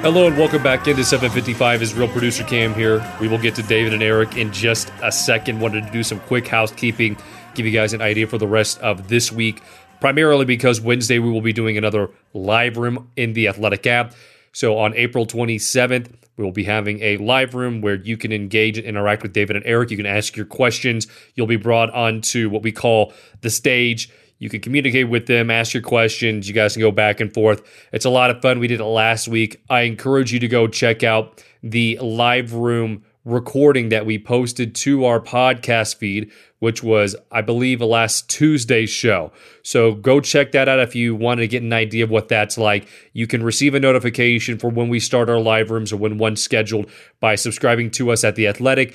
Hello and welcome back into 755 is real producer Cam here. We will get to David and Eric in just a second. Wanted to do some quick housekeeping, give you guys an idea for the rest of this week, primarily because Wednesday we will be doing another live room in the Athletic app. So on April 27th, we will be having a live room where you can engage and interact with David and Eric. You can ask your questions. You'll be brought onto what we call the stage. You can communicate with them, ask your questions. You guys can go back and forth. It's a lot of fun. We did it last week. I encourage you to go check out the live room recording that we posted to our podcast feed, which was, I believe, last Tuesday's show. So go check that out if you want to get an idea of what that's like. You can receive a notification for when we start our live rooms or when one's scheduled by subscribing to us at The Athletic.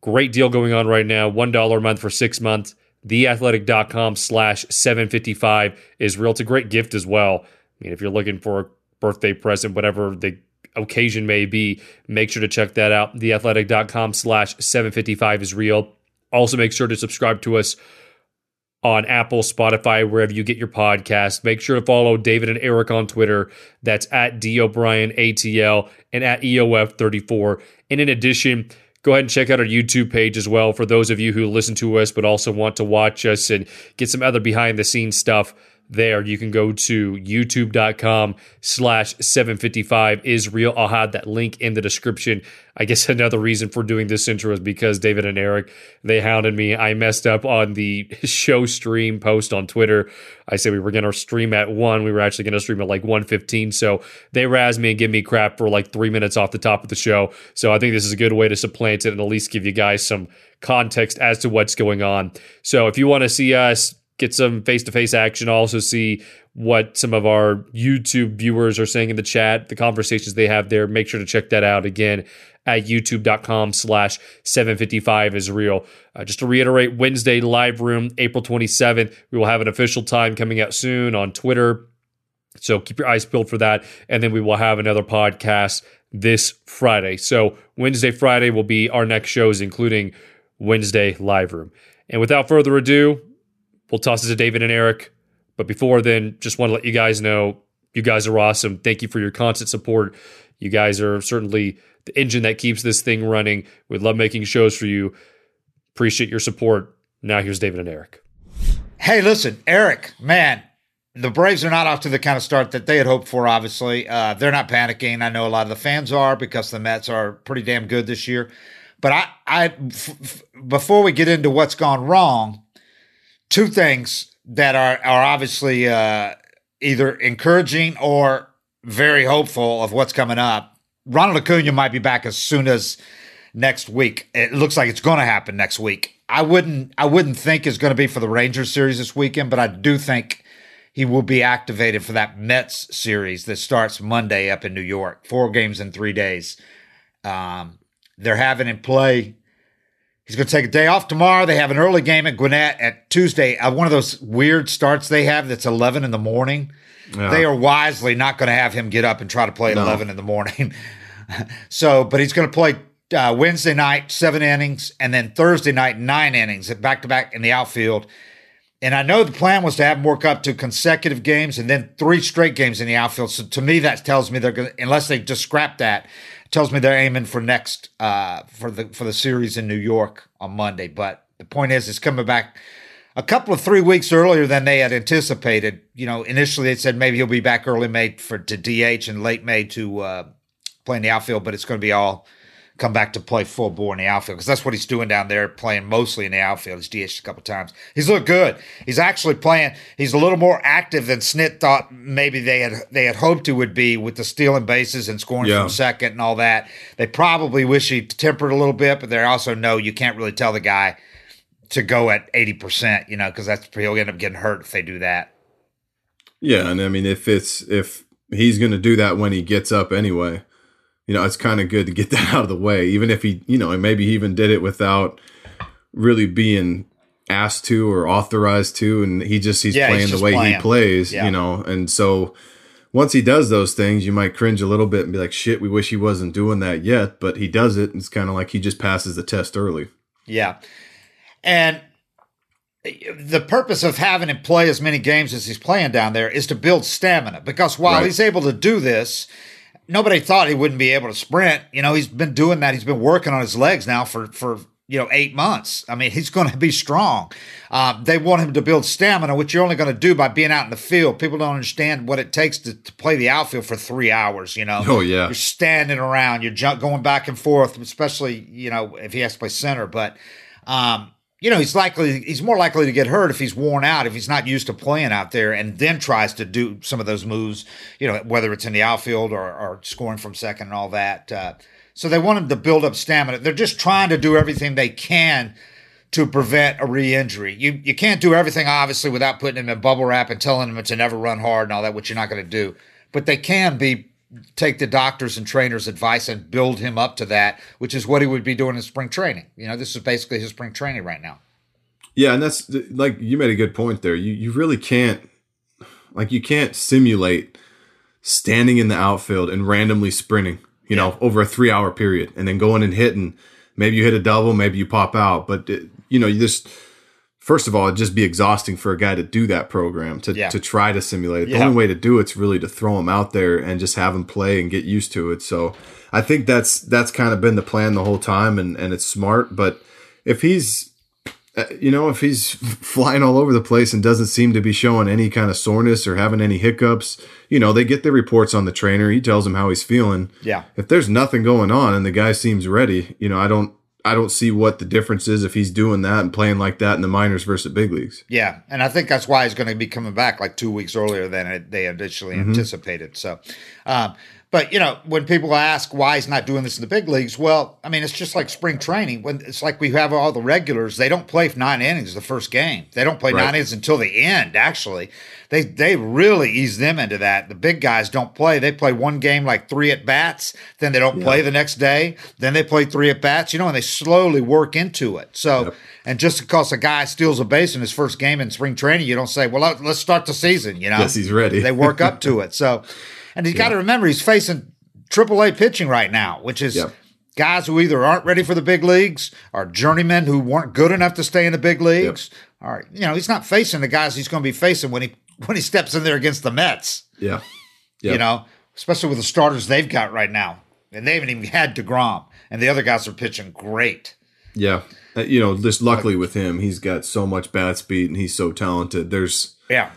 Great deal going on right now $1 a month for six months. Theathletic.com slash 755 is real. It's a great gift as well. I mean, if you're looking for a birthday present, whatever the occasion may be, make sure to check that out. Theathletic.com slash 755 is real. Also, make sure to subscribe to us on Apple, Spotify, wherever you get your podcast. Make sure to follow David and Eric on Twitter. That's at D O'Brien ATL and at EOF34. And in addition, go ahead and check out our YouTube page as well for those of you who listen to us but also want to watch us and get some other behind the scenes stuff there. You can go to youtube.com slash 755 is real. I'll have that link in the description. I guess another reason for doing this intro is because David and Eric, they hounded me. I messed up on the show stream post on Twitter. I said we were going to stream at one. We were actually going to stream at like 115. So they razz me and give me crap for like three minutes off the top of the show. So I think this is a good way to supplant it and at least give you guys some context as to what's going on. So if you want to see us get some face to face action, also see what some of our YouTube viewers are saying in the chat, the conversations they have there. Make sure to check that out again at youtube.com slash 755 is real. Uh, just to reiterate, Wednesday live room, April 27th. We will have an official time coming out soon on Twitter. So keep your eyes peeled for that. And then we will have another podcast this Friday. So Wednesday, Friday will be our next shows, including Wednesday live room. And without further ado, we'll toss it to David and Eric. But before then, just want to let you guys know you guys are awesome. Thank you for your constant support. You guys are certainly the engine that keeps this thing running. We love making shows for you. Appreciate your support. Now here's David and Eric. Hey, listen, Eric, man, the Braves are not off to the kind of start that they had hoped for, obviously. Uh, they're not panicking. I know a lot of the fans are because the Mets are pretty damn good this year. But I, I f- f- before we get into what's gone wrong, two things that are are obviously uh, either encouraging or very hopeful of what's coming up. Ronald Acuna might be back as soon as next week. It looks like it's going to happen next week. I wouldn't I wouldn't think it's going to be for the Rangers series this weekend, but I do think he will be activated for that Mets series that starts Monday up in New York. Four games in three days. Um, they're having him play He's going to take a day off tomorrow. They have an early game at Gwinnett at Tuesday. Uh, one of those weird starts they have that's 11 in the morning. Yeah. They are wisely not going to have him get up and try to play at no. 11 in the morning. so, but he's going to play uh, Wednesday night, seven innings, and then Thursday night, nine innings, at back to back in the outfield. And I know the plan was to have him work up to consecutive games and then three straight games in the outfield. So to me, that tells me they're going to, unless they just scrap that, tells me they're aiming for next uh, for the for the series in New York on Monday. But the point is, it's coming back a couple of three weeks earlier than they had anticipated. You know, initially they said maybe he'll be back early May for to DH and late May to uh, play in the outfield, but it's going to be all come back to play full bore in the outfield because that's what he's doing down there, playing mostly in the outfield. He's DH'd a couple times. He's looked good. He's actually playing. He's a little more active than Snit thought maybe they had they had hoped he would be with the stealing bases and scoring yeah. from second and all that. They probably wish he tempered a little bit, but they also know you can't really tell the guy to go at eighty percent, you know, because that's he'll end up getting hurt if they do that. Yeah, and I mean if it's if he's going to do that when he gets up anyway you know, it's kind of good to get that out of the way, even if he, you know, and maybe he even did it without really being asked to or authorized to, and he just he's yeah, playing he's the way playing. he plays, yeah. you know, and so once he does those things, you might cringe a little bit and be like, "Shit, we wish he wasn't doing that yet," but he does it, and it's kind of like he just passes the test early. Yeah, and eh, the purpose of having him play as many games as he's playing down there is to build stamina because while right. he's able to do this nobody thought he wouldn't be able to sprint. You know, he's been doing that. He's been working on his legs now for for you know eight months. I mean, he's going to be strong. Uh, they want him to build stamina, which you're only going to do by being out in the field. People don't understand what it takes to, to play the outfield for three hours. You know, oh yeah, you're standing around, you're jump, going back and forth, especially you know if he has to play center. But um, you know, he's likely he's more likely to get hurt if he's worn out, if he's not used to playing out there, and then tries to do some of those moves. You know, whether it's in the outfield or, or scoring from second and all that. Uh, so they want him to build up stamina. They're just trying to do everything they can to prevent a re-injury. You you can't do everything obviously without putting him in bubble wrap and telling him to never run hard and all that, which you're not going to do. But they can be take the doctors and trainers' advice and build him up to that, which is what he would be doing in spring training. You know, this is basically his spring training right now. Yeah, and that's like you made a good point there. You you really can't like you can't simulate standing in the outfield and randomly sprinting, you know, over a 3-hour period and then going and hitting maybe you hit a double, maybe you pop out, but it, you know, you just first of all, it'd just be exhausting for a guy to do that program to, yeah. to try to simulate it. The yeah. only way to do it's really to throw him out there and just have him play and get used to it. So I think that's that's kind of been the plan the whole time, and and it's smart. But if he's uh, you know, if he's flying all over the place and doesn't seem to be showing any kind of soreness or having any hiccups, you know, they get their reports on the trainer. He tells them how he's feeling. Yeah. If there's nothing going on and the guy seems ready, you know, I don't I don't see what the difference is if he's doing that and playing like that in the minors versus big leagues. Yeah, and I think that's why he's going to be coming back like two weeks earlier than they initially mm-hmm. anticipated. So, um, but you know, when people ask why he's not doing this in the big leagues, well, I mean, it's just like spring training. When it's like we have all the regulars, they don't play nine innings the first game. They don't play right. nine innings until the end. Actually, they they really ease them into that. The big guys don't play. They play one game like three at bats, then they don't yeah. play the next day. Then they play three at bats. You know, and they slowly work into it. So, yep. and just because a guy steals a base in his first game in spring training, you don't say, "Well, let's start the season." You know, yes, he's ready. they work up to it. So. And you yeah. got to remember, he's facing AAA pitching right now, which is yep. guys who either aren't ready for the big leagues or journeymen who weren't good enough to stay in the big leagues. Yep. All right, you know, he's not facing the guys he's going to be facing when he when he steps in there against the Mets. Yeah, yep. you know, especially with the starters they've got right now, and they haven't even had Degrom, and the other guys are pitching great. Yeah, uh, you know, just luckily with him, he's got so much bat speed and he's so talented. There's yeah,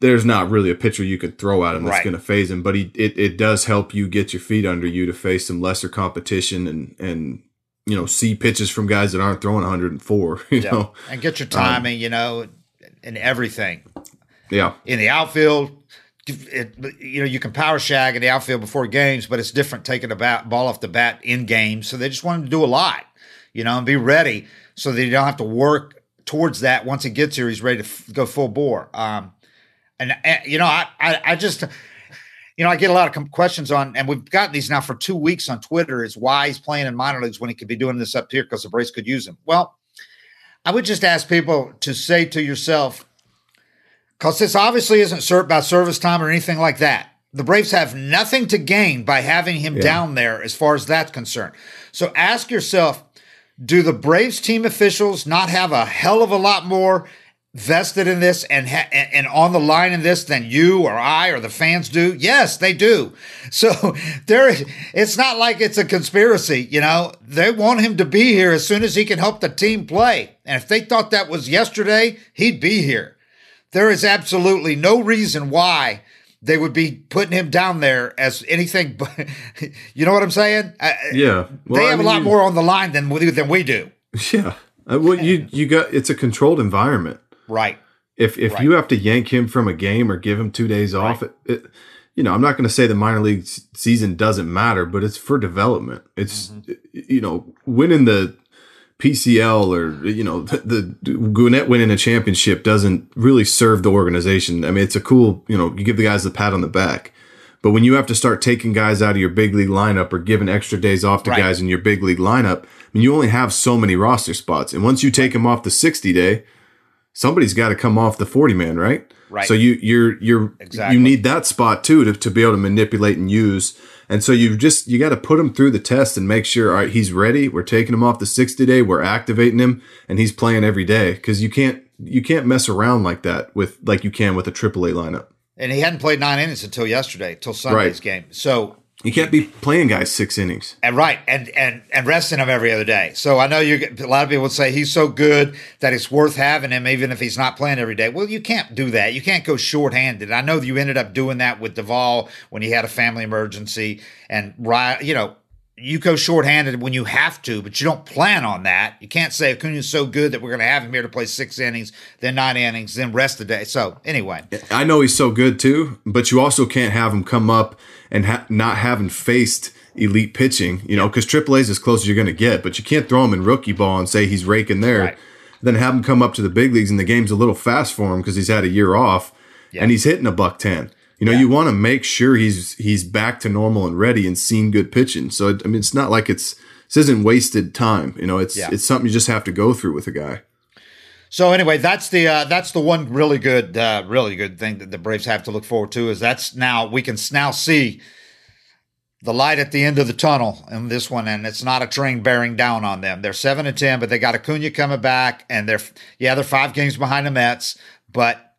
there's not really a pitcher you could throw at him that's right. going to faze him, but he it, it does help you get your feet under you to face some lesser competition and and you know see pitches from guys that aren't throwing 104. You yeah. know, and get your timing, um, you know, and everything. Yeah, in the outfield, it, you know, you can power shag in the outfield before games, but it's different taking the bat, ball off the bat in games. So they just want him to do a lot, you know, and be ready so that you don't have to work towards that. Once he gets here, he's ready to f- go full bore. Um, and, and you know, I, I, I just, you know, I get a lot of questions on, and we've gotten these now for two weeks on Twitter. Is why he's playing in minor leagues when he could be doing this up here because the Braves could use him. Well, I would just ask people to say to yourself, because this obviously isn't about service time or anything like that. The Braves have nothing to gain by having him down there as far as that's concerned. So ask yourself, do the Braves team officials not have a hell of a lot more vested in this and ha- and on the line in this than you or I or the fans do? Yes, they do. So there, it's not like it's a conspiracy. You know, they want him to be here as soon as he can help the team play. And if they thought that was yesterday, he'd be here. There is absolutely no reason why they would be putting him down there as anything but you know what I'm saying? Yeah. Well, they have I mean, a lot more on the line than we, than we do. Yeah. Uh, well, you you got it's a controlled environment. Right. If if right. you have to yank him from a game or give him 2 days off, right. it, it, you know, I'm not going to say the minor league season doesn't matter, but it's for development. It's mm-hmm. you know, winning the PCL or you know the, the Gwinnett winning a championship doesn't really serve the organization. I mean, it's a cool you know you give the guys the pat on the back, but when you have to start taking guys out of your big league lineup or giving extra days off to right. guys in your big league lineup, I mean you only have so many roster spots, and once you take them off the 60 day, somebody's got to come off the 40 man, right? Right. So you you're you're exactly. you need that spot too to, to be able to manipulate and use and so you just you got to put him through the test and make sure all right he's ready. We're taking him off the 60 day, we're activating him and he's playing every day cuz you can't you can't mess around like that with like you can with a AAA lineup. And he hadn't played 9 innings until yesterday, until Sunday's right. game. So you can't be playing guys six innings. And right, and and and resting him every other day. So I know you. A lot of people would say he's so good that it's worth having him, even if he's not playing every day. Well, you can't do that. You can't go shorthanded. I know you ended up doing that with Duvall when he had a family emergency, and you know you go shorthanded when you have to, but you don't plan on that. You can't say Acuna's so good that we're going to have him here to play six innings, then nine innings, then rest the day. So anyway, I know he's so good too, but you also can't have him come up and ha- not having faced elite pitching, you know, because AAA is as close as you're going to get, but you can't throw him in rookie ball and say he's raking there. Right. Then have him come up to the big leagues and the game's a little fast for him because he's had a year off yeah. and he's hitting a buck 10. You know, yeah. you want to make sure he's he's back to normal and ready and seen good pitching. So I mean, it's not like it's this isn't wasted time. You know, it's yeah. it's something you just have to go through with a guy. So anyway, that's the uh, that's the one really good, uh, really good thing that the Braves have to look forward to is that's now we can now see the light at the end of the tunnel in this one, and it's not a train bearing down on them. They're seven and ten, but they got Acuna coming back, and they're yeah they're five games behind the Mets, but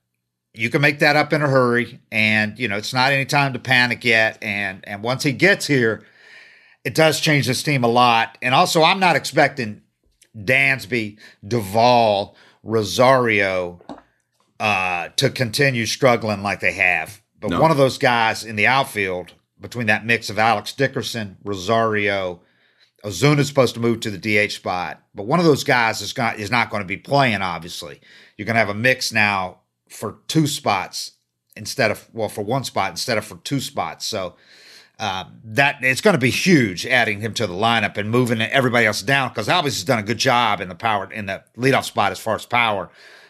you can make that up in a hurry and you know it's not any time to panic yet and and once he gets here it does change this team a lot and also i'm not expecting dansby duvall rosario uh, to continue struggling like they have but no. one of those guys in the outfield between that mix of alex dickerson rosario Ozuna's supposed to move to the DH spot, but one of those guys is not is not going to be playing. Obviously, you're going to have a mix now for two spots instead of well for one spot instead of for two spots. So uh, that it's going to be huge adding him to the lineup and moving everybody else down because Albies has done a good job in the power in the leadoff spot as far as power.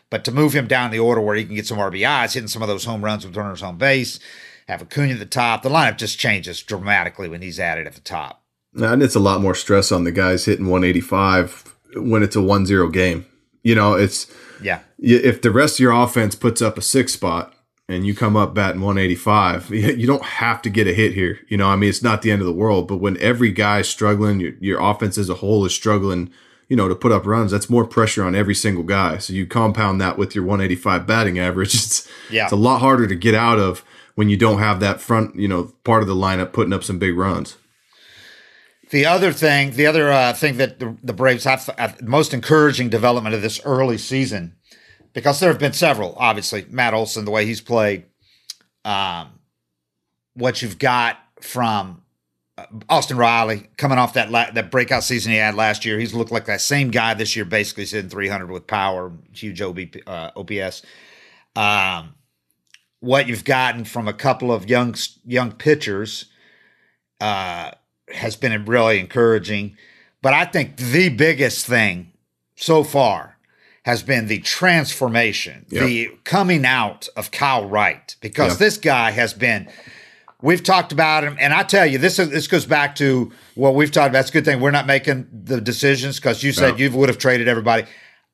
But to move him down the order where he can get some RBIs, hitting some of those home runs with runners on base, have Acuna at the top, the lineup just changes dramatically when he's added at the top. And it's a lot more stress on the guys hitting 185 when it's a 1-0 game. You know, it's yeah. If the rest of your offense puts up a six spot and you come up batting 185, you don't have to get a hit here. You know, I mean, it's not the end of the world, but when every guy is struggling, your, your offense as a whole is struggling, you know, to put up runs, that's more pressure on every single guy. So you compound that with your 185 batting average. It's, yeah. it's a lot harder to get out of when you don't have that front, you know, part of the lineup putting up some big runs. The other thing, the other uh, thing that the, the Braves have, uh, most encouraging development of this early season, because there have been several, obviously, Matt Olson, the way he's played, um, what you've got from uh, Austin Riley coming off that la- that breakout season he had last year. He's looked like that same guy this year, basically sitting 300 with power, huge OB, uh, OPS. Um, what you've gotten from a couple of young young pitchers, uh, has been really encouraging. But I think the biggest thing so far has been the transformation, yep. the coming out of Kyle Wright, because yep. this guy has been. We've talked about him, and I tell you, this is, this goes back to what we've talked about. It's a good thing we're not making the decisions because you said you would have traded everybody.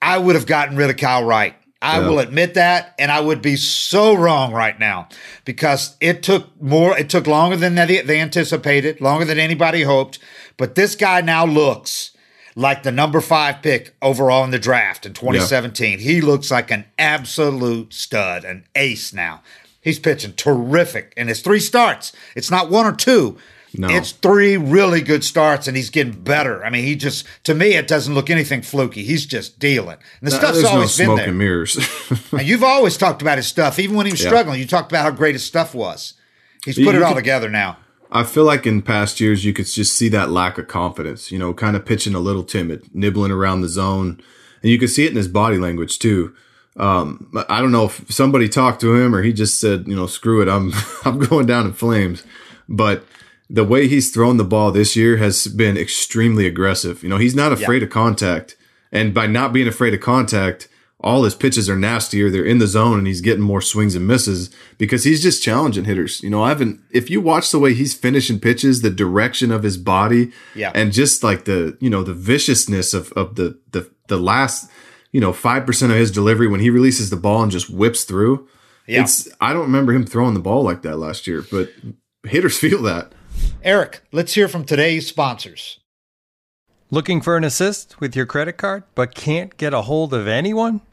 I would have gotten rid of Kyle Wright. I Yeah. will admit that, and I would be so wrong right now because it took more. It took longer than they anticipated, longer than anybody hoped. But this guy now looks like the number five pick overall in the draft in 2017. He looks like an absolute stud, an ace now. He's pitching terrific in his three starts. It's not one or two. No. It's three really good starts, and he's getting better. I mean, he just to me it doesn't look anything fluky. He's just dealing. And the Uh, stuff's There's no always been there. and mirrors. And you've always talked about his stuff, even when he was Yeah. struggling. You talked about how great his stuff was. He's You- put it you all could- together now. I feel like in past years you could just see that lack of confidence, you know, kind of pitching a little timid, nibbling around the zone. And you could see it in his body language too. Um, I don't know if somebody talked to him or he just said, you know, screw it, I'm I'm going down in flames. But the way he's thrown the ball this year has been extremely aggressive. You know, he's not afraid of contact. And by not being afraid of contact, all his pitches are nastier. They're in the zone and he's getting more swings and misses because he's just challenging hitters. You know, I haven't, if you watch the way he's finishing pitches, the direction of his body, Yeah. and just like the, you know, the viciousness of, of the, the, the last, you know, 5% of his delivery when he releases the ball and just whips through. Yeah. It's, I don't remember him throwing the ball like that last year, but hitters feel that. Eric, let's hear from today's sponsors. Looking for an assist with your credit card but can't get a hold of anyone?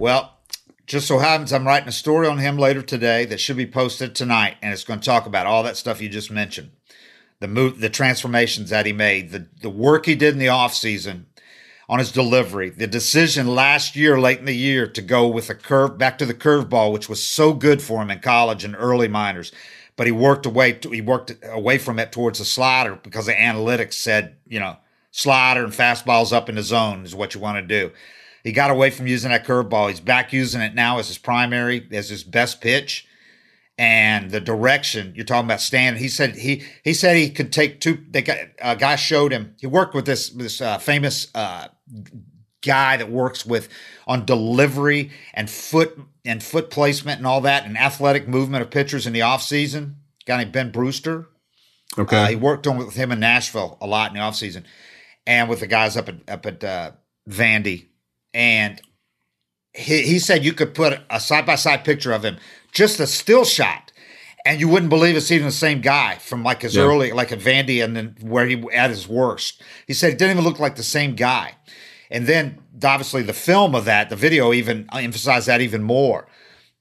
Well, just so happens I'm writing a story on him later today that should be posted tonight, and it's going to talk about all that stuff you just mentioned. The move, the transformations that he made, the the work he did in the offseason on his delivery, the decision last year, late in the year, to go with a curve back to the curveball, which was so good for him in college and early minors. But he worked away he worked away from it towards the slider because the analytics said, you know, slider and fastballs up in the zone is what you want to do. He got away from using that curveball. He's back using it now as his primary, as his best pitch. And the direction you're talking about, Stan. He said he he said he could take two. They got a guy showed him. He worked with this this uh, famous uh, guy that works with on delivery and foot and foot placement and all that and athletic movement of pitchers in the offseason. Guy named Ben Brewster. Okay. Uh, he worked on with him in Nashville a lot in the offseason and with the guys up at up at uh, Vandy. And he, he said you could put a side by side picture of him, just a still shot, and you wouldn't believe it's even the same guy from like his Yeah. early, like at Vandy, and then where he at his worst. He said it didn't even look like the same guy. And then obviously the film of that, the video even uh, emphasized that even more.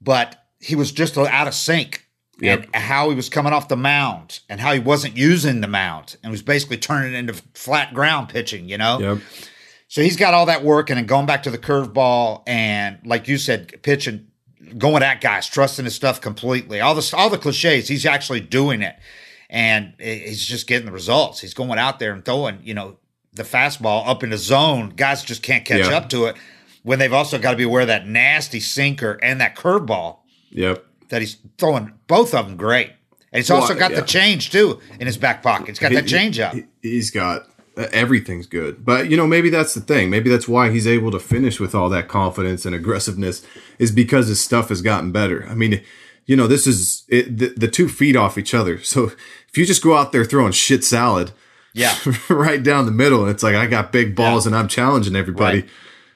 But he was just out of sync. Yep. And how he was coming off the mound and how he wasn't using the mound and was basically turning it into flat ground pitching, you know? Yep. So he's got all that work and then going back to the curveball and like you said, pitching, going at guys, trusting his stuff completely. All the all the cliches, he's actually doing it, and he's just getting the results. He's going out there and throwing, you know, the fastball up in the zone. Guys just can't catch up to it. When they've also got to be aware of that nasty sinker and that curveball Yep. that he's throwing. Both of them great, and he's Well, also got yeah. the change too in his back pocket. He's got that change up. he- He's got everything's good, but you know maybe that's the thing. Maybe that's why he's able to finish with all that confidence and aggressiveness is because his stuff has gotten better. I mean, you know, this is it, the, the two feet off each other. So if you just go out there throwing shit salad, Yeah. right down the middle, and it's like I got big balls Yeah. and I'm challenging everybody. Right.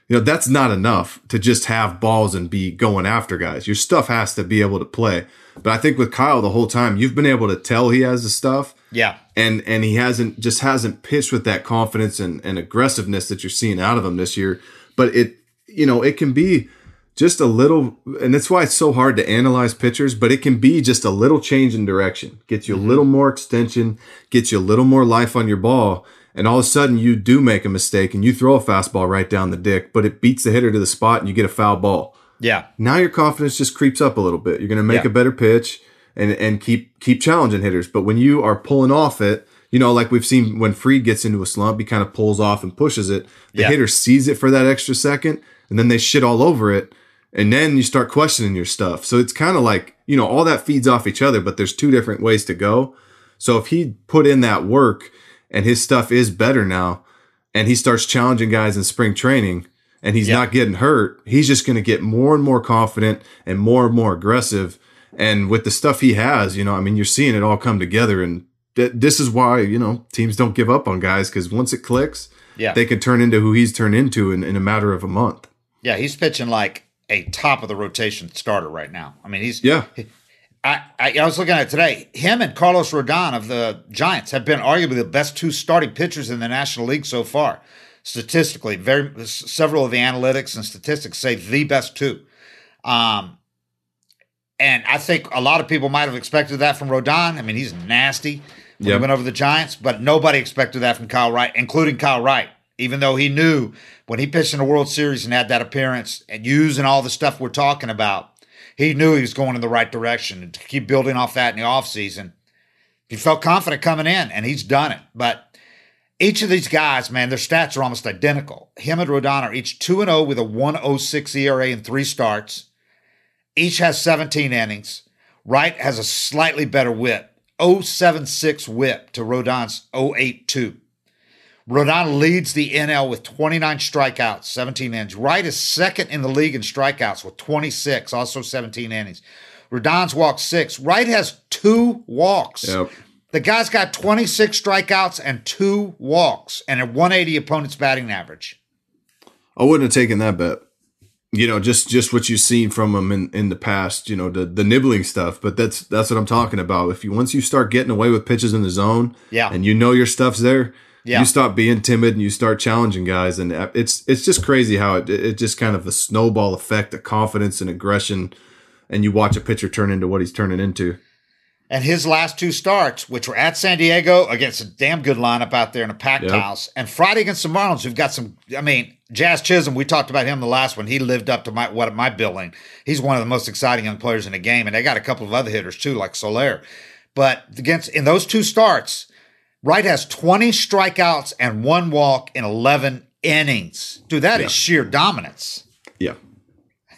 You know, that's not enough to just have balls and be going after guys. Your stuff has to be able to play. But I think with Kyle the whole time, you've been able to tell he has the stuff Yeah. and and he hasn't just hasn't pitched with that confidence and, and aggressiveness that you're seeing out of him this year. But it you know it can be just a little, and that's why it's so hard to analyze pitchers, but it can be just a little change in direction, gets you a mm-hmm. little more extension, gets you a little more life on your ball. And all of a sudden you do make a mistake and you throw a fastball right down the dick, but it beats the hitter to the spot and you get a foul ball. Yeah. Now your confidence just creeps up a little bit. You're going to make Yeah. a better pitch and, and keep, keep challenging hitters. But when you are pulling off it, you know, like we've seen when Fried gets into a slump, he kind of pulls off and pushes it. The Yeah. hitter sees it for that extra second and then they shit all over it. And then you start questioning your stuff. So it's kind of like, you know, all that feeds off each other, but there's two different ways to go. So if he put in that work and his stuff is better now and he starts challenging guys in spring training and he's Yeah. not getting hurt, he's just going to get more and more confident and more and more aggressive. And with the stuff he has, you know, I mean, you're seeing it all come together. And th- this is why, you know, teams don't give up on guys because once it clicks, Yeah. they can turn into who he's turned into in, in a matter of a month. yeah. He's pitching like a top of the rotation starter right now. I mean, he's Yeah. I, I, I was looking at it today. Him and Carlos Rodon of the Giants have been arguably the best two starting pitchers in the National League so far. Statistically, very several of the analytics and statistics say the best two. Um, and I think a lot of people might have expected that from Rodon. I mean, he's nasty when Yep. he went over the Giants, but nobody expected that from Kyle Wright, including Kyle Wright. Even though he knew when he pitched in the World Series and had that appearance and using all the stuff we're talking about, he knew he was going in the right direction and to keep building off that in the offseason. He felt confident coming in, and he's done it. But each of these guys, man, their stats are almost identical. Him and Rodon are each 2 0 with a 106 ERA in three starts. Each has 17 innings. Wright has a slightly better whip, 076 whip to Rodon's 082. Rodon leads the NL with 29 strikeouts, 17 innings. Wright is second in the league in strikeouts with 26, also 17 innings. Rodon's walked six. Wright has two walks. Yep. The guy's got 26 strikeouts and two walks and a 180 opponent's batting average. I wouldn't have taken that bet. You know, just just what you've seen from him in, in the past. You know, the the nibbling stuff. But that's that's what I'm talking about. If you once you start getting away with pitches in the zone, Yeah. and you know your stuff's there, Yeah. you stop being timid and you start challenging guys. And it's it's just crazy how it it just kind of a snowball effect of confidence and aggression, and you watch a pitcher turn into what he's turning into. And his last two starts, which were at San Diego against a damn good lineup out there in a packed Yep. house, and Friday against the Marlins, who've got some. I mean, Jazz Chisholm. We talked about him the last one. He lived up to my what my billing. He's one of the most exciting young players in the game, and they got a couple of other hitters too, like Soler. But against in those two starts, Wright has 20 strikeouts and one walk in 11 innings. Dude, that is Yeah. sheer dominance. Yeah,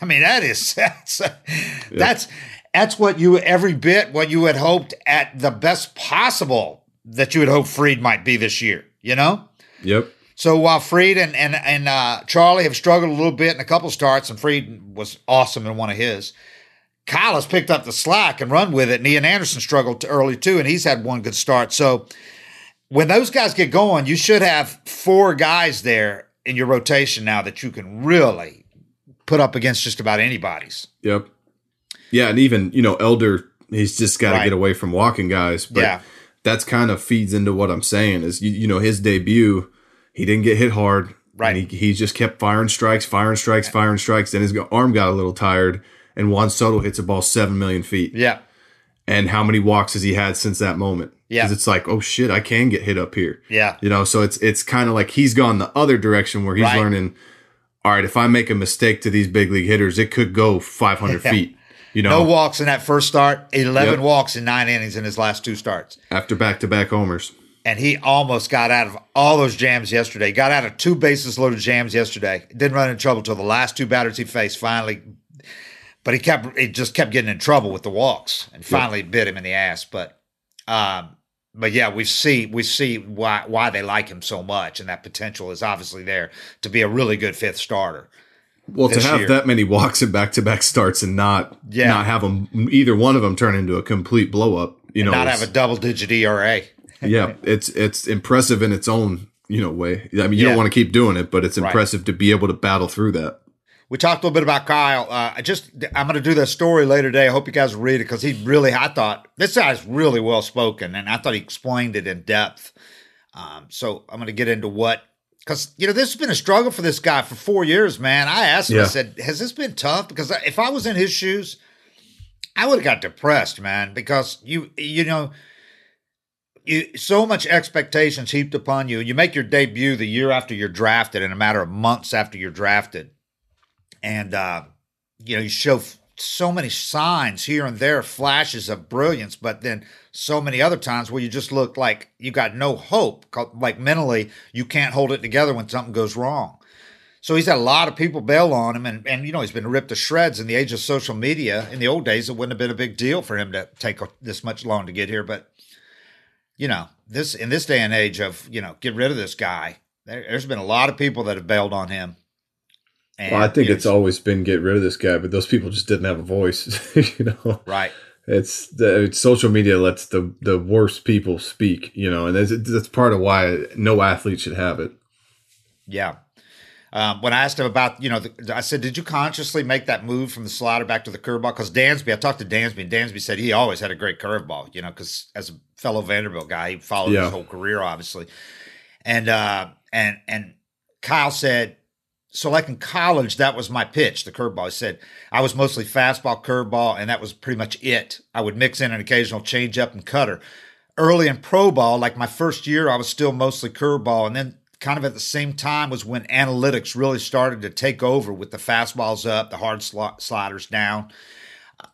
I mean, that is that's that's that's what you every bit what you had hoped at the best possible that you had hoped Fried might be this year. You know. yep, So while Fried and and and uh, Charlie have struggled a little bit in a couple starts, and Fried was awesome in one of his. Kyle has picked up the slack and run with it, and Ian Anderson struggled too early too, and he's had one good start. So when those guys get going, you should have four guys there in your rotation now that you can really put up against just about anybody's. yep, yeah. And even you know, Elder, he's just got to Right. get away from walking guys. But Yeah. that's kind of feeds into what I'm saying is you, you know his debut, he didn't get hit hard. Right. And he, he just kept firing strikes, firing strikes, firing strikes. Then his arm got a little tired, and Juan Soto hits a ball seven million feet. Yeah. And how many walks has he had since that moment? Yeah. Because it's like, oh shit, I can get hit up here. Yeah. You know, so it's it's kind of like he's gone the other direction where he's Right. learning. All right, if I make a mistake to these big league hitters, it could go 500 Yeah. feet. You know, No walks in that first start, 11 Yep. walks in nine innings in his last two starts. after back to back homers. and he almost got out of all those jams yesterday. Got out of two bases loaded jams yesterday. Didn't run in trouble till the last two batters he faced. Finally, but he kept he just kept getting in trouble with the walks, and finally bit him in the ass. But, um, but yeah, we see we see why why they like him so much, and that potential is obviously there to be a really good fifth starter. Well, to have year. that many walks in back to back starts and not Yeah. not have them either one of them turn into a complete blow up, you know, Not have a double digit ERA. yeah, it's it's impressive in its own you know way. I mean, you Yeah. don't want to keep doing it, but it's Right. impressive to be able to battle through that. We talked a little bit about Kyle. Uh, I just I'm going to do that story later today. I hope you guys read it because he really I thought this guy's really well spoken and I thought he explained it in depth. Um, so I'm going to get into what because you know this has been a struggle for this guy for four years, man. I asked him, I said, "Has this been tough?" Because if I was in his shoes, I would have got depressed, man. Because you, you know, you so much expectations heaped upon you. You make your debut the year after you're drafted, in a matter of months after you're drafted, and uh, you know you show f- so many signs here and there, flashes of brilliance, but then so many other times where you just look like you got no hope. Like mentally, you can't hold it together when something goes wrong. So he's had a lot of people bail on him, and, and you know he's been ripped to shreds in the age of social media. In the old days, it wouldn't have been a big deal for him to take this much long to get here, but you know this in this day and age of you know get rid of this guy. There, there's been a lot of people that have bailed on him. Well, I think know, it's always been get rid of this guy, but those people just didn't have a voice. you know, right. it's the it's, social media lets the the worst people speak. You know, and that's, that's part of why no athlete should have it. Yeah. Um, when I asked him about, you know, the, I said, did you consciously make that move from the slider back to the curveball? Because Dansby, I talked to Dansby, and Dansby said he always had a great curveball, you know, because as a fellow Vanderbilt guy, he followed Yeah. his whole career, obviously. And uh, and and Kyle said, so like in college, that was my pitch, the curveball. He said I was mostly fastball, curveball, and that was pretty much it. I would mix in an occasional changeup and cutter. Early in pro ball, like my first year, I was still mostly curveball, and then kind of at the same time was when analytics really started to take over with the fastballs up, the hard sli- sliders down.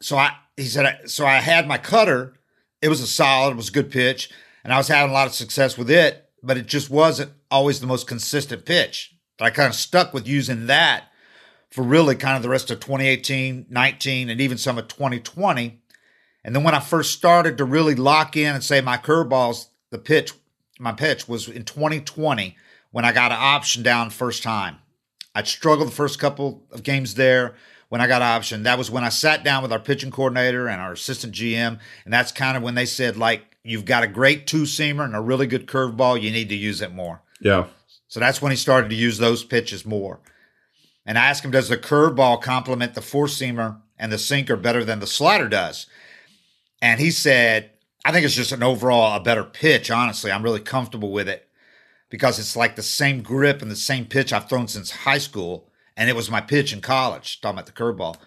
So I, he said, I- so I had my cutter. It was a solid, it was a good pitch, and I was having a lot of success with it, but it just wasn't always the most consistent pitch. I kind of stuck with using that for really kind of the rest of 2018, 19, and even some of 2020. And then when I first started to really lock in and say my curveballs, the pitch, my pitch was in 2020 when I got an option down first time. I'd struggled the first couple of games there when I got option. That was when I sat down with our pitching coordinator and our assistant GM, and that's kind of when they said like, "You've got a great two seamer and a really good curveball. You need to use it more." Yeah, So that's when he started to use those pitches more. And I asked him, does the curveball complement the four seamer and the sinker better than the slider does? And he said, I think it's just an overall a better pitch. Honestly, I'm really comfortable with it because it's like the same grip and the same pitch I've thrown since high school. And it was my pitch in college, talking about the curveball.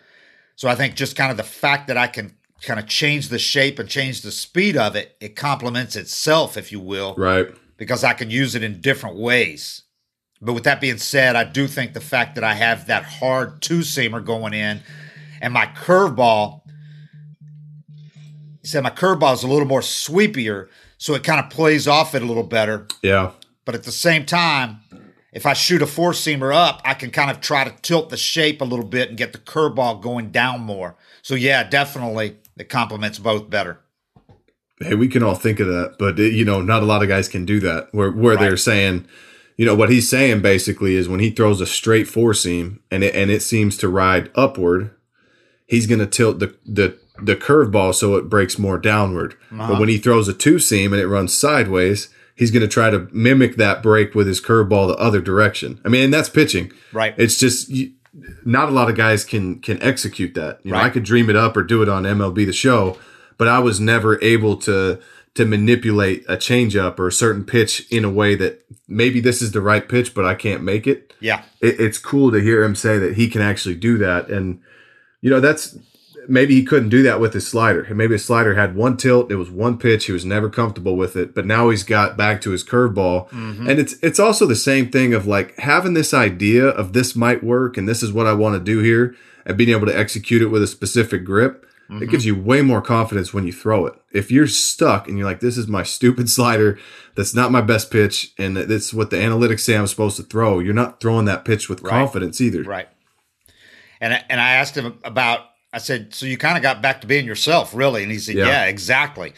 So I think just kind of the fact that I can kind of change the shape and change the speed of it, it complements itself, if you will right. Because I can use it in different ways. But with that being said, I do think the fact that I have that hard two seamer going in and my curveball, he said my curveball is a little more sweepier, so it kind of plays off it a little better. Yeah, But at the same time, if I shoot a four seamer up, I can kind of try to tilt the shape a little bit and get the curveball going down more. So yeah, definitely it complements both better. Hey, we can all think of that, but uh, you know, not a lot of guys can do that. Where where they're saying, you know, what he's saying basically is when he throws a straight four seam and it and it seems to ride upward, he's going to tilt the the the curveball so it breaks more downward. Uh-huh. But when he throws a two seam and it runs sideways, he's going to try to mimic that break with his curveball the other direction. I mean, and that's pitching. Right. It's just not a lot of guys can can execute that. You know, I could dream it up or do it on MLB the Show, but I was never able to to manipulate a changeup or a certain pitch in a way that maybe this is the right pitch, but I can't make it. Yeah. it it's cool to hear him say that he can actually do that, and you know that's maybe he couldn't do that with his slider. Maybe his slider had one tilt, it was one pitch, he was never comfortable with it, but now he's got back to his curveball. Mm-hmm. And it's it's also the same thing of like having this idea of this might work and this is what I want to do here and being able to execute it with a specific grip. It mm-hmm. gives you way more confidence when you throw it. If you're stuck and you're like, this is my stupid slider, that's not my best pitch, and that's what the analytics say I'm supposed to throw, you're not throwing that pitch with confidence either. Right. And I- and I asked him about. I said, so you kind of got back to being yourself, really? And he said, Yeah. yeah, exactly.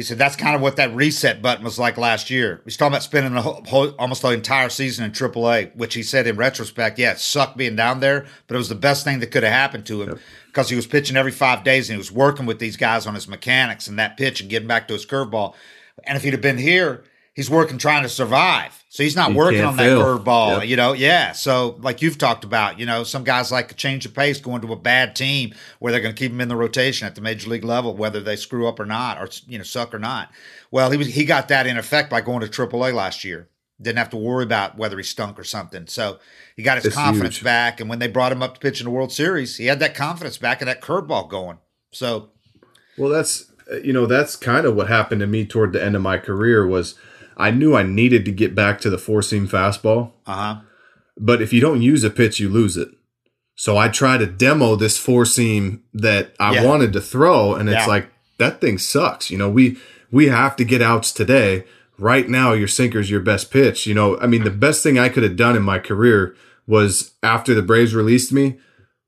He said that's kind of what that reset button was like last year. He's talking about spending the whole, whole, almost the entire season in AAA, which he said in retrospect, yeah, it sucked being down there, but it was the best thing that could have happened to him because he was pitching every five days and he was working with these guys on his mechanics and that pitch and getting back to his curveball. And if he'd have been here, he's working trying to survive. So he's not He working on that curveball, Yep. you know, yeah. So like you've talked about, you know, some guys like to change the pace going to a bad team where they're going to keep them in the rotation at the major league level, whether they screw up or not, or you know, suck or not. Well, he was he got that in effect by going to AAA last year Didn't have to worry about whether he stunk or something. So he got his It's confidence huge. back. And when they brought him up to pitch in the World Series, he had that confidence back and that curveball going. So Well, that's uh, you know that's kind of what happened to me toward the end of my career was I knew I needed to get back to the four seam fastball, uh huh. but if you don't use a pitch, you lose it. So I tried to demo this four seam that I Yeah. wanted to throw, and it's Yeah. like that thing sucks. You know, we we have to get outs today. Right now, your sinker's your best pitch. You know, I mean, the best thing I could have done in my career was after the Braves released me,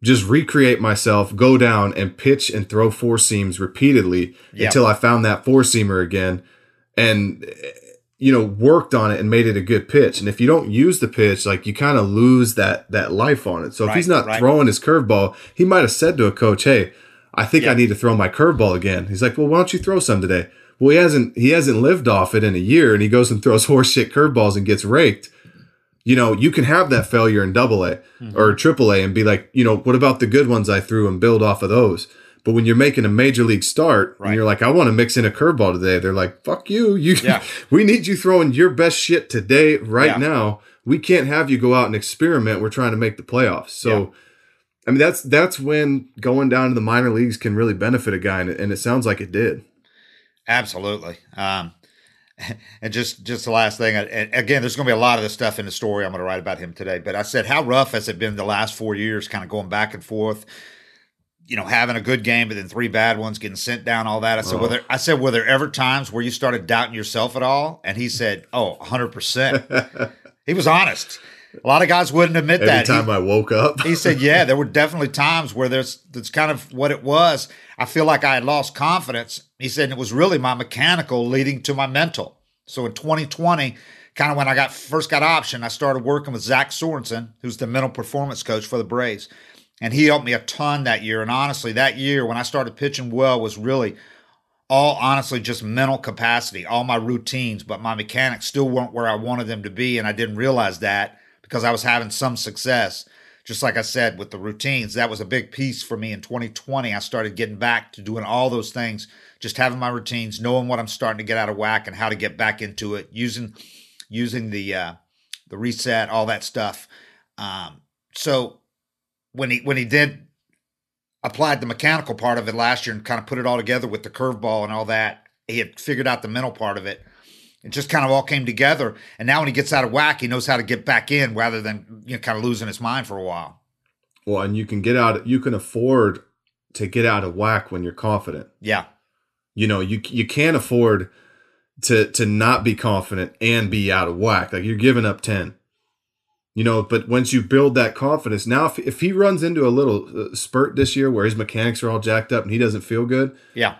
just recreate myself, go down and pitch and throw four seams repeatedly Yeah. until I found that four seamer again, and you know worked on it and made it a good pitch. And if you don't use the pitch, like you kind of lose that that life on it. So if he's not right. throwing his curveball, he might have said to a coach, "Hey, I think Yeah. I need to throw my curveball again." He's like, "Well, why don't you throw some today?" Well, he hasn't he hasn't lived off it in a year, and he goes and throws horseshit curveballs and gets raked. You know, you can have that failure in double A Mm-hmm. or triple A and be like, you know, what about the good ones I threw and build off of those? But when you're making a major league start Right. and you're like, I want to mix in a curveball today, they're like, fuck you. You Yeah. we need you throwing your best shit today, right Yeah. now. We can't have you go out and experiment. We're trying to make the playoffs. So Yeah. I mean that's that's when going down to the minor leagues can really benefit a guy, and it, and it sounds like it did. Absolutely. Um, and just just the last thing, and again, there's going to be a lot of this stuff in the story I'm going to write about him today. But I said, how rough has it been the last four years, kind of going back and forth? You know, having a good game, but then three bad ones, getting sent down, all that. I said, Oh. were there, I said, were there ever times where you started doubting yourself at all? And he said, oh, 100 percent. He was honest. A lot of guys wouldn't admit Every that. He- time I woke up, he said, "Yeah, there were definitely times where there's that's kind of what it was. I feel like I had lost confidence." He said it was really my mechanical leading to my mental. So in 2020, kind of when I got first got option, I started working with Zach Sorensen, who's the mental performance coach for the Braves, and he helped me a ton that year. And honestly, that year when I started pitching well was really all honestly just mental capacity, all my routines, but my mechanics still weren't where I wanted them to be. And I didn't realize that because I was having some success. Just like I said with the routines, that was a big piece for me in 2020. I started getting back to doing all those things, just having my routines, knowing what I'm starting to get out of whack and how to get back into it, using using the uh, the reset, all that stuff. Um, so when he when he did applied the mechanical part of it last year and kind of put it all together with the curveball and all that. He had figured out the mental part of it. It just kind of all came together. And now when he gets out of whack, he knows how to get back in rather than you know kind of losing his mind for a while. well, and you can get out. You can afford to get out of whack when you're confident. Yeah. You know, you you can't afford to to not be confident and be out of whack. Like you're giving up ten. You know, but once you build that confidence, now if if he runs into a little uh, spurt this year where his mechanics are all jacked up and he doesn't feel good, Yeah.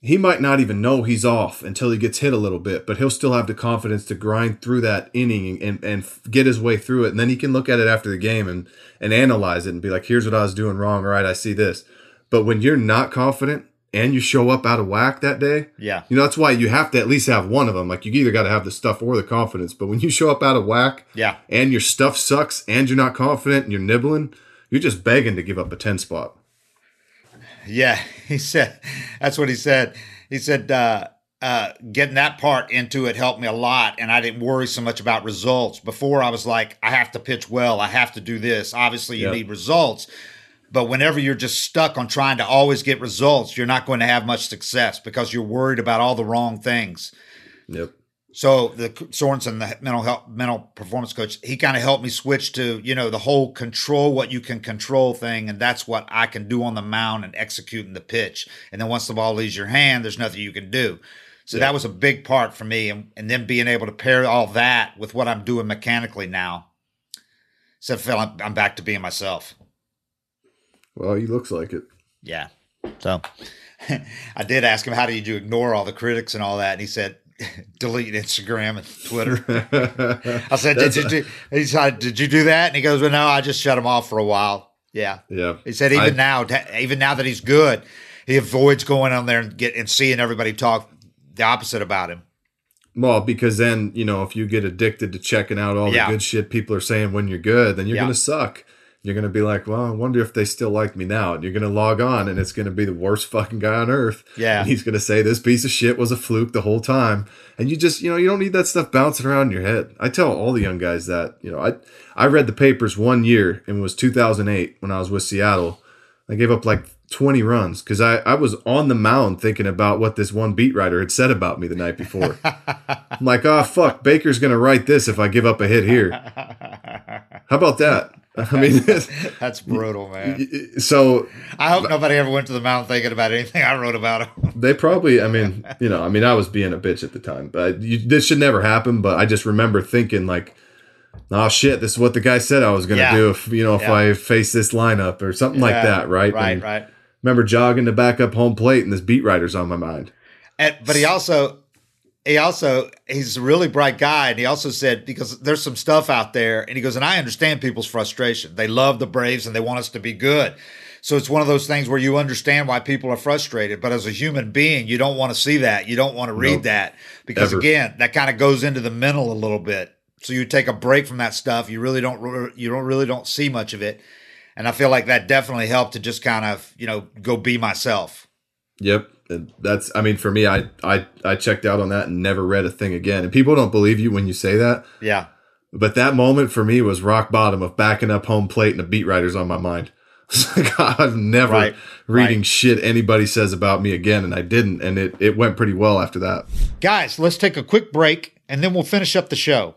he might not even know he's off until he gets hit a little bit, but he'll still have the confidence to grind through that inning and, and get his way through it. And then he can look at it after the game and, and analyze it and be like, here's what I was doing wrong. All right, I see this. But when you're not confident and you show up out of whack that day, Yeah. you know, that's why you have to at least have one of them. Like you either got to have the stuff or the confidence. But when you show up out of whack Yeah. and your stuff sucks and you're not confident and you're nibbling, you're just begging to give up a 10 spot. Yeah. He said, that's what he said. He said, uh, uh, getting that part into it helped me a lot. And I didn't worry so much about results. Before I was like, I have to pitch well. I have to do this. Obviously, you Yep. need results. But whenever you're just stuck on trying to always get results, you're not going to have much success because you're worried about all the wrong things. Yep. So the Sorensen, the mental health, mental performance coach, he kind of helped me switch to you know the whole control what you can control thing, and that's what I can do on the mound and executing the pitch. And then once the ball leaves your hand, there's nothing you can do. So that was a big part for me, and, and then being able to pair all that with what I'm doing mechanically now. So I feel I'm, I'm back to being myself. Well, he looks like it. Yeah. So I did ask him, how did you ignore all the critics and all that? And he said, delete Instagram and Twitter. I said, did you, do, he said, did you do that? And he goes, well, no, I just shut him off for a while. Yeah. yeah. He said, even I- now, even now that he's good, he avoids going on there and get and seeing everybody talk the opposite about him. Well, because then, you know, if you get addicted to checking out all Yeah. the good shit people are saying when you're good, then you're Yeah. going to suck. You're gonna be like, well, I wonder if they still like me now. And you're gonna log on, and it's gonna be the worst fucking guy on earth. Yeah. And he's gonna say this piece of shit was a fluke the whole time. And you just, you know, you don't need that stuff bouncing around in your head. I tell all the young guys that. You know, I I read the papers one year, and it was 2008 when I was with Seattle. I gave up like 20 runs because I, I was on the mound thinking about what this one beat writer had said about me the night before. I'm like, oh, fuck, Baker's going to write this if I give up a hit here. How about that? I mean, That's brutal, man. so I hope nobody ever went to the mountain thinking about anything I wrote about him. they probably, I mean, you know, I mean, I was being a bitch at the time, but you, this should never happen. But I just remember thinking, like, oh shit, this is what the guy said I was going to Yeah. do if, you know, if Yeah. I face this lineup or something like that, right? Right, And right. Remember jogging to back up home plate and this beat writer's on my mind. And, but he also, he also, he's a really bright guy. And he also said, because there's some stuff out there, and he goes, and I understand people's frustration. They love the Braves and they want us to be good. So it's one of those things where you understand why people are frustrated. But as a human being, you don't want to see that. You don't want to read Nope. that because, Ever. again, that kind of goes into the mental a little bit. So you take a break from that stuff. You really don't, you don't really don't see much of it. And I feel like that definitely helped to just kind of, you know, go be myself. Yep. And that's I mean for me I I I checked out on that and never read a thing again. And people don't believe you when you say that, Yeah. but that moment for me was rock bottom of backing up home plate and the beat writers on my mind. Like I'm never Right, reading right. shit anybody says about me again and I didn't and it it went pretty well after that. Guys, let's take a quick break and then we'll finish up the show.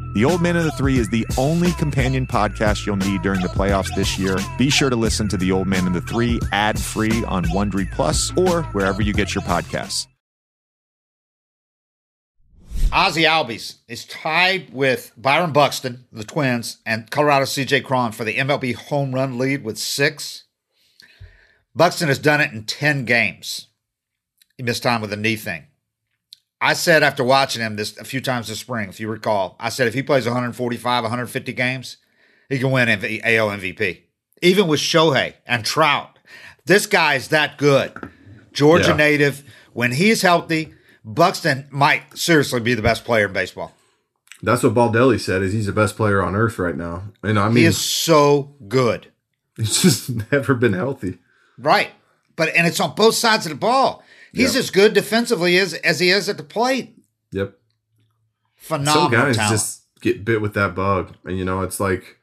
The Old Man and the Three is the only companion podcast you'll need during the playoffs this year. Be sure to listen to The Old Man and the Three ad free on Wondery Plus or wherever you get your podcasts. Ozzy Albies is tied with Byron Buxton, the Twins, and Colorado CJ Cron for the MLB home run lead with six. Buxton has done it in 10 games. He missed time with a knee thing. I said after watching him this a few times this spring, if you recall, I said if he plays 145, 150 games, he can win MV, AL MVP. Even with Shohei and Trout, this guy is that good. Georgia Yeah. native. When he's healthy, Buxton might seriously be the best player in baseball. That's what Baldelli said is he's the best player on earth right now. And I mean, he is so good. he's just never been healthy. Right. But and it's on both sides of the ball. He's Yeah. as good defensively as as he is at the plate. Yep. Phenomenal some guys talent. just get bit with that bug and you know it's like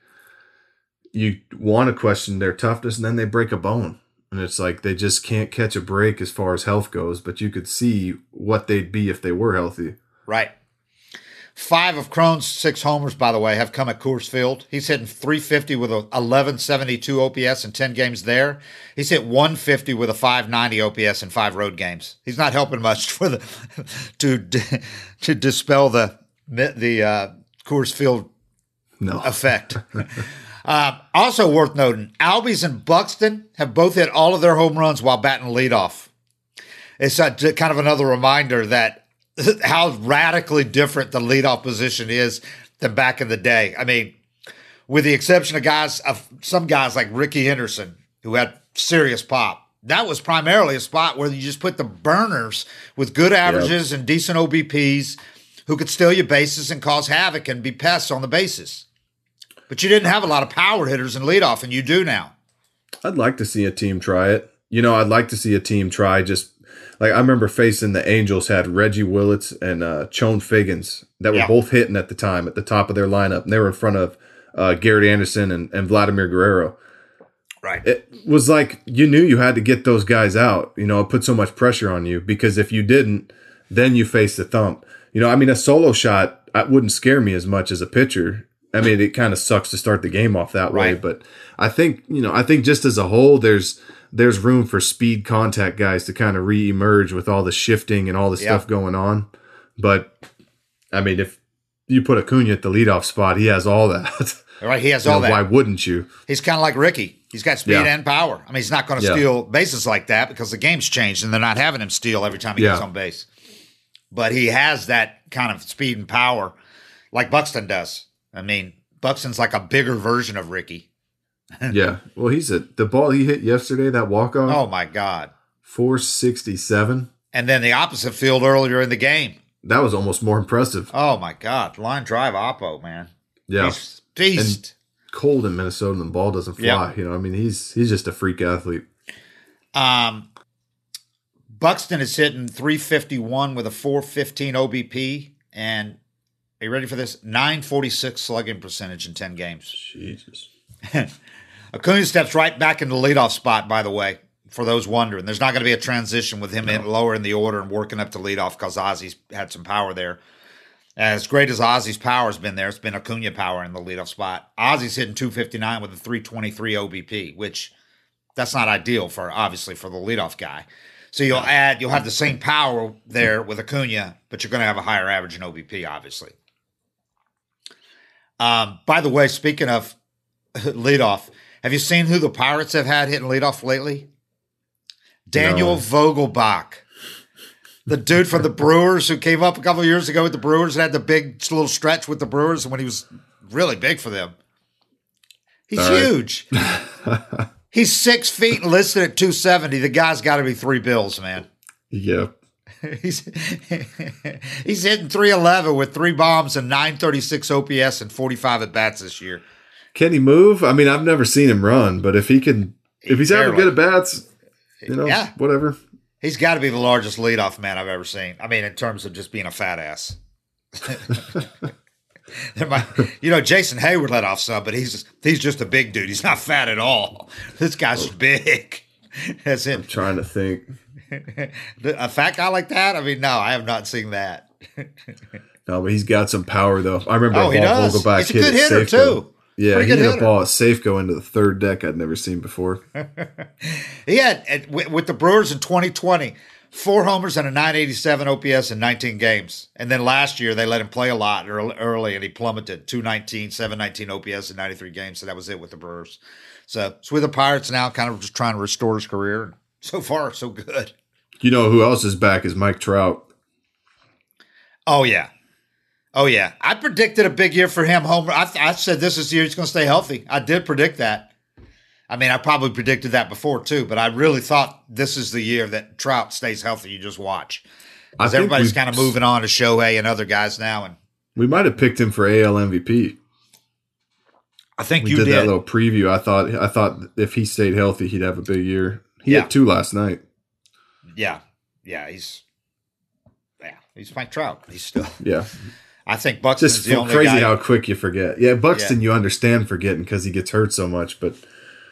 you want to question their toughness and then they break a bone and it's like they just can't catch a break as far as health goes but you could see what they'd be if they were healthy Right. Five of Cron's six homers, by the way, have come at Coors Field. He's hitting 350 with a 1172 OPS in 10 games there. He's hit 150 with a 590 OPS in five road games. He's not helping much for the to to dispel the the uh, Coors Field no effect. uh, also worth noting, Albies and Buxton have both hit all of their home runs while batting leadoff. It's a, kind of another reminder that how radically different the leadoff position is than back in the day. I mean, with the exception of guys of some guys like Rickey Henderson, who had serious pop. That was primarily a spot where you just put the burners with good averages and decent OBPs who could steal your bases and cause havoc and be pests on the bases. But you didn't have a lot of power hitters in leadoff, and you do now. I'd like to see a team try it. You know, I'd like to see a team try just like I remember facing the Angels had Reggie Willits and uh, Chone Figgins that were Yeah. both hitting at the time at the top of their lineup, and they were in front of uh, Garrett Anderson and, and Vladimir Guerrero. Right. It was like you knew you had to get those guys out. You know, it put so much pressure on you because if you didn't, then you face the thump. You know, I mean, a solo shot uh, wouldn't scare me as much as a pitcher. I mean, it kind of sucks to start the game off that way, but I think you know, I think just as a whole, there's there's room for speed contact guys to kind of re-emerge with all the shifting and all the Yeah. stuff going on. But I mean, if you put Acuna at the leadoff spot, he has all that. Right. He has You all know, that. Why wouldn't you? He's kind of like Rickey. He's got speed Yeah. and power. I mean, he's not going to Yeah. steal bases like that because the game's changed and they're not having him steal every time he gets on base. But he has that kind of speed and power like Buxton does. I mean, Buxton's like a bigger version of Rickey. Yeah. Well, he's a the ball he hit yesterday, that walk off, Oh, my God. 467. And then the opposite field earlier in the game. That was almost more impressive. Oh, my God. Line drive Oppo, man. Yeah. He's beast. Cold in Minnesota and the ball doesn't fly. Yeah. You know, I mean, he's he's just a freak athlete. Um, Buxton is hitting 351 with a 415 OBP. And are you ready for this? 946 slugging percentage in 10 games. Jesus. Acuna steps right back into the leadoff spot, by the way, for those wondering. There's not going to be a transition with him in lower in the order and working up to leadoff because Ozzy's had some power there. As great as Ozzy's power has been there, it's been Acuna power in the leadoff spot. Ozzy's hitting 259 with a 323 OBP, which that's not ideal for obviously for the leadoff guy. So you'll add, you'll have the same power there with Acuna, but you're going to have a higher average in OBP, obviously. Um, by the way, speaking of leadoff, have you seen who the Pirates have had hitting leadoff lately? Daniel No. Vogelbach, the dude from the Brewers who came up a couple years ago with the Brewers and had the big little stretch with the Brewers when he was really big for them. He's right. huge. He's six feet and listed at 270. The guy's got to be three bills, man. Yeah. He's he's hitting 311 with three bombs and 936 OPS and 45 at bats this year. Can he move? I mean, I've never seen him run, but if he can, if he's ever good at bats, you know, Yeah. whatever. He's got to be the largest leadoff man I've ever seen. I mean, in terms of just being a fat ass. Might- you know, Jason Heyward let off some, but he's he's just a big dude. He's not fat at all. This guy's oh. big. That's I'm trying to think. A fat guy like that? I mean, no, I have not seen that. No, but he's got some power though. I remember Oh, a he does. He's a hit good hitter, too. Yeah, he hit a hitter. ball at Safeco into the third deck I'd never seen before. He had at- with the Brewers in 2020, four homers and a 987 OPS in 19 games. And then last year they let him play a lot early, early and he plummeted 219, 719 OPS in 93 games. So that was it with the Brewers. So it's with the Pirates now, kind of just trying to restore his career. So far, so good. You know who else is back is Mike Trout. Oh yeah, oh yeah. I predicted a big year for him. Homer. I, I said this is the year he's going to stay healthy. I did predict that. I mean, I probably predicted that before too, but I really thought this is the year that Trout stays healthy. You just watch because everybody's kind of moving on to Shohei and other guys now, and We might have picked him for AL MVP. I think We you did, did. that little preview. I thought I thought if he stayed healthy, he'd have a big year. He Yeah. had two last night. yeah, yeah. He's yeah, he's Mike Trout. He's still. Yeah, I think Buxton's just the only crazy guy. how quick you forget. Yeah, Buxton, Yeah. you understand forgetting because he gets hurt so much. But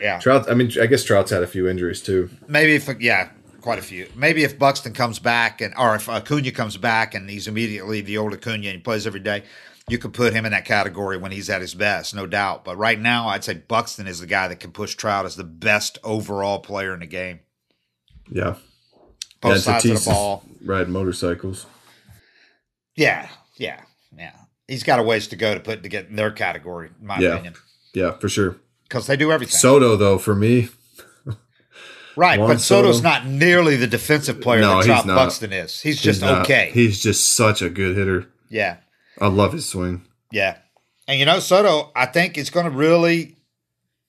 yeah, Trout, I mean, I guess Trout's had a few injuries too. Maybe if yeah, quite a few. Maybe if Buxton comes back and or if Acuna comes back and he's immediately the old Acuna and he plays every day, you could put him in that category when he's at his best, no doubt. But right now, I'd say Buxton is the guy that can push Trout as the best overall player in the game. Yeah, Both Yeah, sides of the ball. riding motorcycles. Yeah, yeah, yeah. He's got a ways to go to put to get in their category, in my Yeah. opinion, Yeah, for sure. because they do everything Soto, though, for me, right. Juan But Soto's Soto- not nearly the defensive player No, that he's Trout. Buxton is. He's just not- okay. He's just such a good hitter. yeah. I love his swing. Yeah. And you know, Soto, I think is going to really,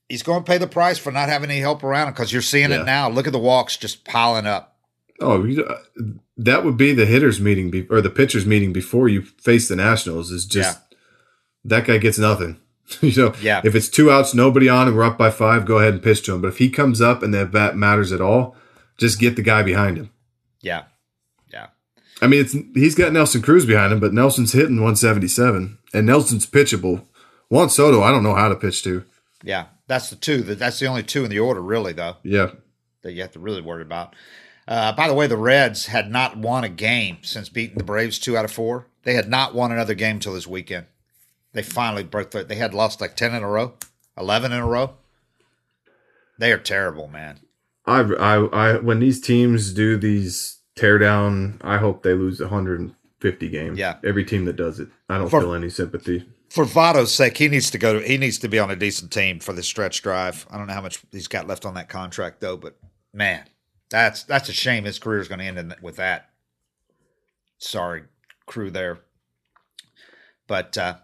he's going to pay the price for not having any help around him because you're seeing Yeah. it now. Look at the walks just piling up. Oh, you, that would be the hitters meeting be, or the pitchers meeting before you face the Nationals. Is just that guy gets nothing. you know, Yeah. if it's two outs, nobody on, and we're up by five, go ahead and pitch to him. But if he comes up and that bat matters at all, just get the guy behind him. Yeah. Yeah. I mean, it's he's got Nelson Cruz behind him, but Nelson's hitting 177, and Nelson's pitchable. Juan Soto, I don't know how to pitch to. Yeah. That's the two. That's the only two in the order, really, though, Yeah, that you have to really worry about. Uh, by the way, the Reds had not won a game since beating the Braves two out of four. They had not won another game until this weekend. They finally broke through. They had lost like 10 in a row, 11 in a row. They are terrible, man. I, I, I, when these teams do these tear down, I hope they lose 150 games. Yeah. every team that does it, I don't For- feel any sympathy. For Votto's sake, he needs to go to. He needs to be on a decent team for this stretch drive. I don't know how much he's got left on that contract though, but man, that's that's a shame. His career is going to end in, with that. Sorry, crew there. But uh,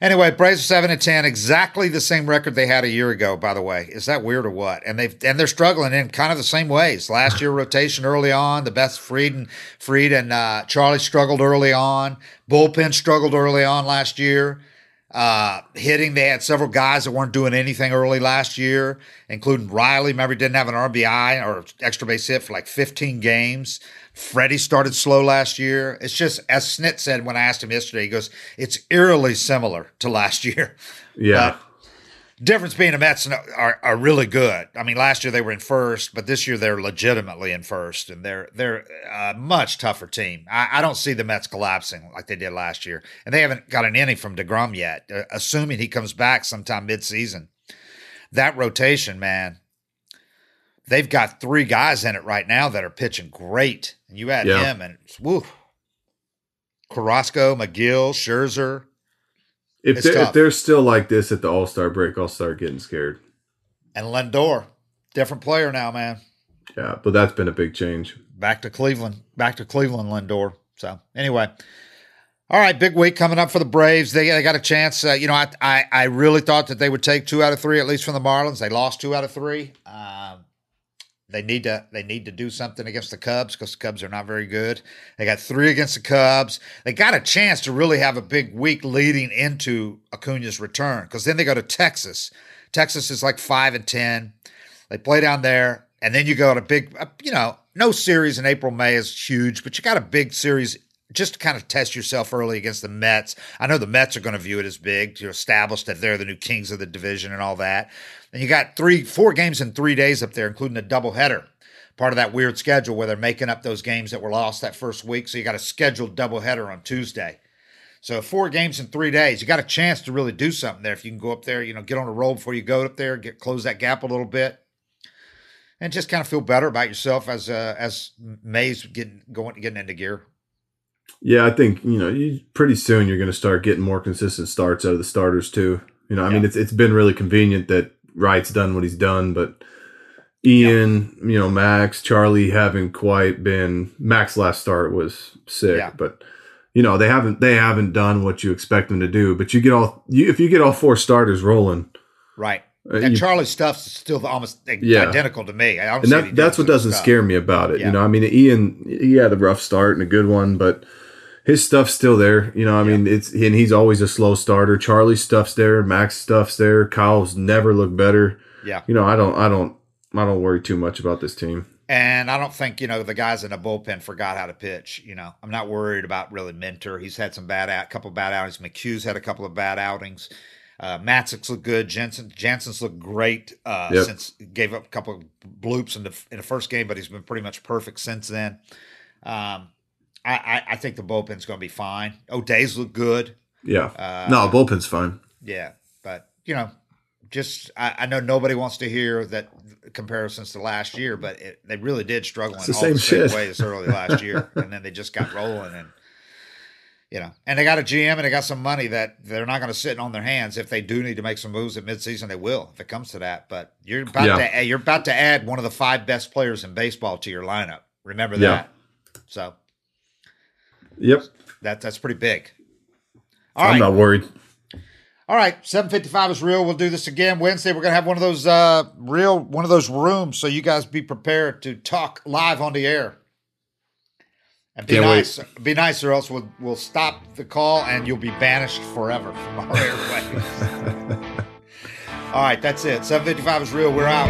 anyway, Braves are seven and ten, exactly the same record they had a year ago. By the way, is that weird or what? And they've and they're struggling in kind of the same ways. Last year, rotation early on, the best Fried and Fried and uh, Charlie struggled early on. Bullpen struggled early on last year. Uh, hitting, they had several guys that weren't doing anything early last year, including Riley. Remember, he didn't have an RBI or extra base hit for like 15 games. Freddie started slow last year. It's just, as Snit said when I asked him yesterday, he goes, it's eerily similar to last year. Yeah, But difference being the Mets are, are really good. I mean, last year they were in first, but this year they're legitimately in first, and they're they're a much tougher team. I, I don't see the Mets collapsing like they did last year, and they haven't got an inning from Degrom yet. Uh, assuming he comes back sometime midseason, that rotation, man, they've got three guys in it right now that are pitching great, and you add Yeah. him and woo, Carrasco, Megill, Scherzer. If they're, if they're still like this at the All Star break, I'll start getting scared. And Lindor, different player now, man. Yeah, but that's been a big change. Back to Cleveland. Back to Cleveland, Lindor. So anyway, all right, big week coming up for the Braves. They, they got a chance. Uh, you know, I, I I really thought that they would take two out of three at least from the Marlins. They lost two out of three. Um, they need to they need to do something against the Cubs because the Cubs are not very good. They got three against the Cubs. They got a chance to really have a big week leading into Acuna's return because then they go to Texas. Texas is like five and ten. They play down there, and then you go to big. uh, You know, no series in April May is huge, but you got a big series just to kind of test yourself early against the Mets. I know the Mets are going to view it as big to establish that they're the new kings of the division and all that. And you got three, four games in three days up there, including a doubleheader. Part of that weird schedule where they're making up those games that were lost that first week. So you got a scheduled doubleheader on Tuesday. So four games in three days. You got a chance to really do something there if you can go up there, you know, get on a roll before you go up there, get close that gap a little bit, and just kind of feel better about yourself as uh, as May's getting going getting into gear. Yeah, I think you know you, pretty soon you're going to start getting more consistent starts out of the starters too. You know, I mean it's it's been really convenient that Wright's done what he's done, but Ian, you know, Max, Charlie haven't quite been. Max's last start was sick, Yeah. but you know they haven't they haven't done what you expect them to do. But you get all you if you get all four starters rolling, Right. Uh, and you- Charlie Stuff's still almost Yeah. identical to me. I and that, that's what doesn't stuff. scare me about it. Yeah. You know, I mean, Ian, he had a rough start and a good one, but his stuff's still there. You know, I mean, it's and he's always a slow starter. Charlie's stuff's there, Max stuff's there. Kyle's never looked better. Yeah. You know, I don't, I don't, I don't worry too much about this team. And I don't think, you know, the guys in the bullpen forgot how to pitch. You know, I'm not worried about really Minter. He's had some bad out, couple of bad outings. McHugh's had a couple of bad outings. Uh, Matzek's looked good. Jensen Jansen's looked great uh, Yep. since gave up a couple of bloops in the in the first game, but he's been pretty much perfect since then. Um, I, I, I think the bullpen's going to be fine. O'Day's look good. Yeah. Uh, no, bullpen's fine. Yeah, but you know, just I, I know nobody wants to hear that comparisons to last year, but it, they really did struggle It's in the all same the same shit. ways early last year, and then they just got rolling and. You know, and they got a GM and they got some money that they're not going to sit on their hands. If they do need to make some moves at midseason, they will if it comes to that. But you're about Yeah. to you're about to add one of the five best players in baseball to your lineup. Remember Yeah. that. So Yep. that that's pretty big. All I'm right. not worried. All right, 755 is real. We'll do this again Wednesday. We're going to have one of those uh real one of those rooms so you guys be prepared to talk live on the air. And be Can't wait. nice. Be nice, or else we'll we'll stop the call and you'll be banished forever from our airwaves. All right, that's it. 755 is real. We're out.